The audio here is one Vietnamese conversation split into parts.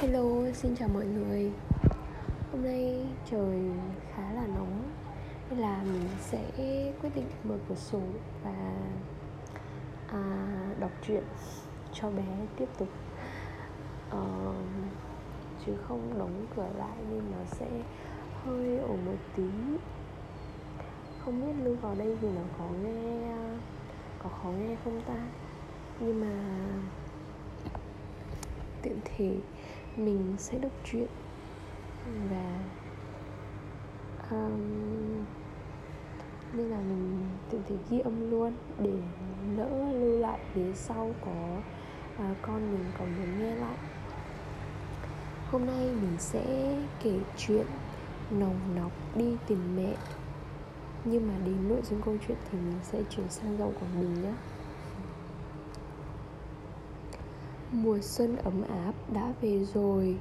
Hello, xin chào mọi người. Hôm nay trời khá là nóng Nên là mình sẽ quyết định mở cửa sổ và à, đọc truyện cho bé tiếp tục. À, Chứ không đóng cửa lại nên nó sẽ hơi ổn một tí. Không biết lưu vào đây thì nó có nghe có khó nghe không ta? Nhưng mà tiện thể mình sẽ đọc truyện. Và um, nên là mình tự thể ghi âm luôn để lỡ lưu lại phía sau có uh, con mình còn muốn nghe lại. Hôm nay mình sẽ kể chuyện nồng nọc đi tìm mẹ. Nhưng mà đến nội dung câu chuyện thì mình sẽ chuyển sang giọng của mình nhé Mùa xuân ấm áp đã về rồi.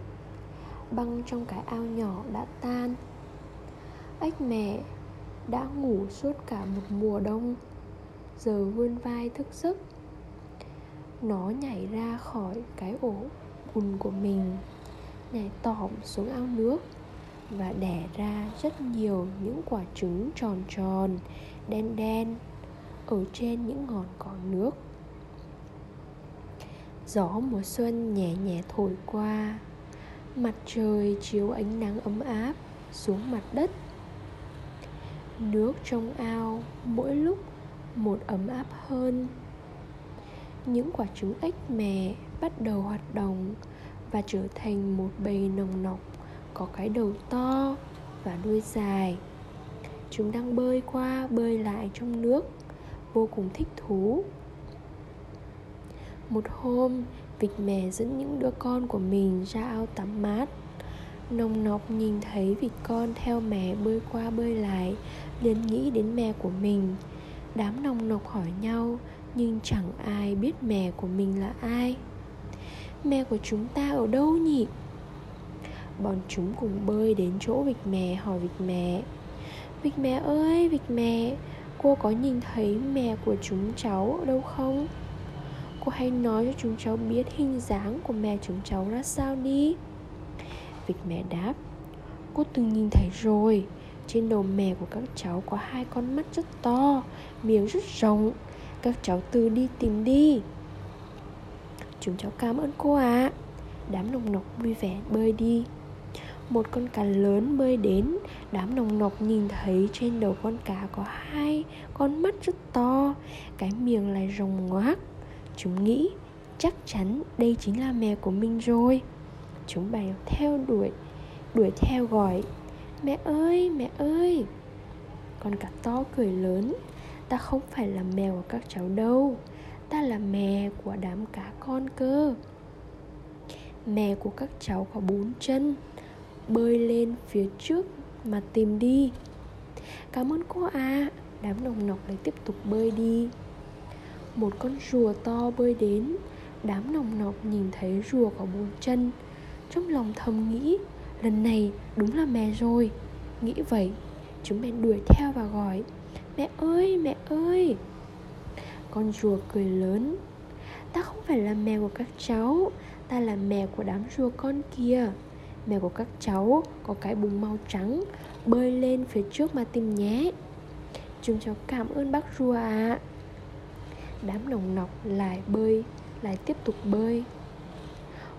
Băng trong cái ao nhỏ đã tan. Ếch mẹ đã ngủ suốt cả một mùa đông. Giờ vươn vai thức giấc. Nó nhảy ra khỏi cái ổ bùn của mình Nhảy tỏm xuống ao nước Và đẻ ra rất nhiều những quả trứng tròn tròn, đen đen Ở trên những ngọn cỏ nước. Gió mùa xuân nhẹ nhẹ thổi qua. Mặt trời chiếu ánh nắng ấm áp xuống mặt đất. Nước trong ao mỗi lúc một ấm áp hơn. Những quả trứng ếch mè bắt đầu hoạt động Và trở thành một bầy nồng nọc Có cái đầu to và đuôi dài. Chúng đang bơi qua bơi lại trong nước, Vô cùng thích thú một hôm, vịt mè dẫn những đứa con của mình ra ao tắm mát Nồng nọc nhìn thấy vịt con theo mẹ bơi qua bơi lại liền nghĩ đến mẹ của mình Đám nồng nọc hỏi nhau Nhưng chẳng ai biết mẹ của mình là ai Mẹ của chúng ta ở đâu nhỉ? Bọn chúng cùng bơi đến chỗ vịt mẹ hỏi vịt mẹ Vịt mẹ ơi, vịt mẹ Cô có nhìn thấy mẹ của chúng cháu ở đâu không? Cô hãy nói cho chúng cháu biết hình dáng của mẹ chúng cháu ra sao đi. Vịt mẹ đáp, Cô từng nhìn thấy rồi. Trên đầu mẹ của các cháu có hai con mắt rất to, Miệng rất rộng. Các cháu từ đi tìm đi. Chúng cháu cảm ơn cô ạ. À. Đám nồng nọc vui vẻ bơi đi. Một con cá lớn bơi đến. Đám nồng nọc nhìn thấy trên đầu con cá có hai con mắt rất to. Cái miệng lại rồng ngoác. Chúng nghĩ chắc chắn đây chính là mèo của mình rồi. Chúng bèo theo đuổi Đuổi theo gọi. Mẹ ơi, mẹ ơi. Con cá to cười lớn Ta không phải là mèo của các cháu đâu Ta là mẹ của đám cá con cơ. Mẹ của các cháu có bốn chân Bơi lên phía trước mà tìm đi. Cảm ơn cô à Đám nồng nọc lại tiếp tục bơi đi một con rùa to bơi đến, đám nòng nọc nhìn thấy rùa có bốn chân. Trong lòng thầm nghĩ, lần này đúng là mẹ rồi. Nghĩ vậy, chúng bèn đuổi theo và gọi, mẹ ơi mẹ ơi! Con rùa cười lớn, ta không phải là mẹ của các cháu, ta là mẹ của đám rùa con kia mẹ của các cháu có cái bùng màu trắng bơi lên phía trước mà tìm nhé. Chúng cháu cảm ơn bác rùa ạ. à đám nồng nọc lại bơi, lại tiếp tục bơi.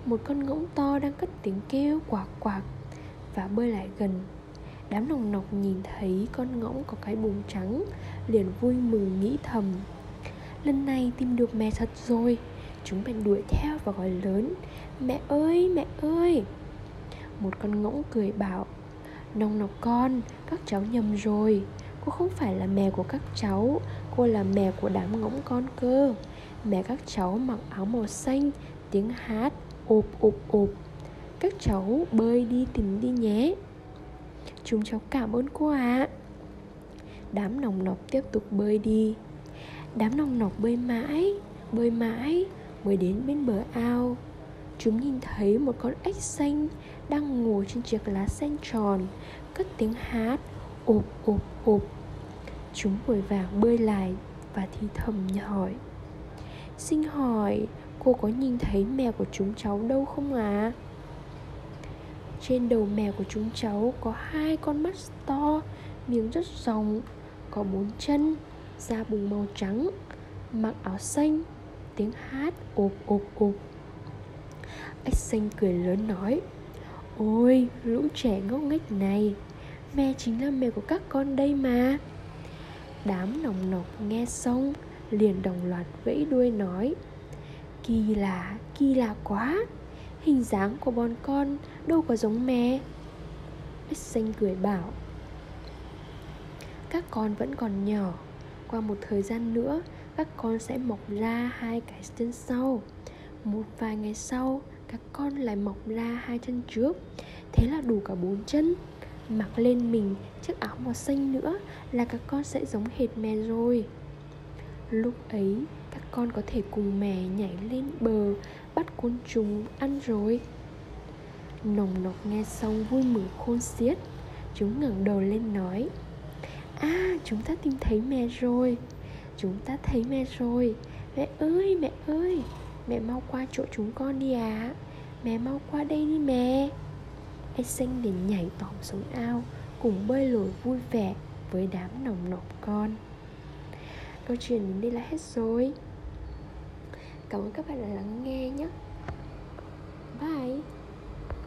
Một con ngỗng to đang cất tiếng kêu quạc quạc và bơi lại gần. Đám nồng nọc nhìn thấy con ngỗng có cái bụng trắng, liền vui mừng nghĩ thầm. Lần này tìm được mẹ thật rồi, chúng bèn đuổi theo và gọi lớn, mẹ ơi mẹ ơi! Một con ngỗng cười bảo, nồng nọc con, các cháu nhầm rồi cô không phải là mẹ của các cháu, cô là mẹ của đám ngỗng con cơ. Mẹ các cháu mặc áo màu xanh, tiếng hát, ụp ụp ụp. Các cháu bơi đi tìm đi nhé. Chúng cháu cảm ơn cô ạ. À. đám nòng nọc tiếp tục bơi đi. Đám nòng nọc bơi mãi bơi mãi mới đến bên bờ ao. Chúng nhìn thấy một con ếch xanh đang ngồi trên chiếc lá xanh tròn, cất tiếng hát ộp ộp ộp Chúng vội vàng bơi lại và thì thầm hỏi. Xin hỏi cô có nhìn thấy mẹ của chúng cháu đâu không à? Trên đầu mèo của chúng cháu có hai con mắt to miếng rất rộng Có bốn chân Da bùng màu trắng Mặc áo xanh Tiếng hát ộp ộp ộp Ếch xanh cười lớn nói Ôi, lũ trẻ ngốc nghếch này Mẹ chính là mẹ của các con đây mà. Đám nòng nọc nghe xong Liền đồng loạt vẫy đuôi nói Kỳ lạ, kỳ lạ quá. Hình dáng của bọn con đâu có giống mẹ. Ếch xanh cười bảo Các con vẫn còn nhỏ. Qua một thời gian nữa Các con sẽ mọc ra hai cái chân sau. Một vài ngày sau Các con lại mọc ra hai chân trước. Thế là đủ cả bốn chân. Mặc lên mình chiếc áo màu xanh nữa Là các con sẽ giống hệt mẹ rồi. Lúc ấy, các con có thể cùng mẹ nhảy lên bờ, Bắt côn trùng ăn rồi. Nồng nọc nghe xong vui mừng khôn xiết, Chúng ngẩng đầu lên nói À chúng ta tìm thấy mẹ rồi, Chúng ta thấy mẹ rồi. Mẹ ơi mẹ ơi, Mẹ mau qua chỗ chúng con đi à Mẹ mau qua đây đi mẹ. Ếch xanh liền nhảy tỏm xuống ao, Cùng bơi lội vui vẻ Với đám nồng nọc con. Câu chuyện đến đây là hết rồi. Cảm ơn các bạn đã lắng nghe nhé. Bye.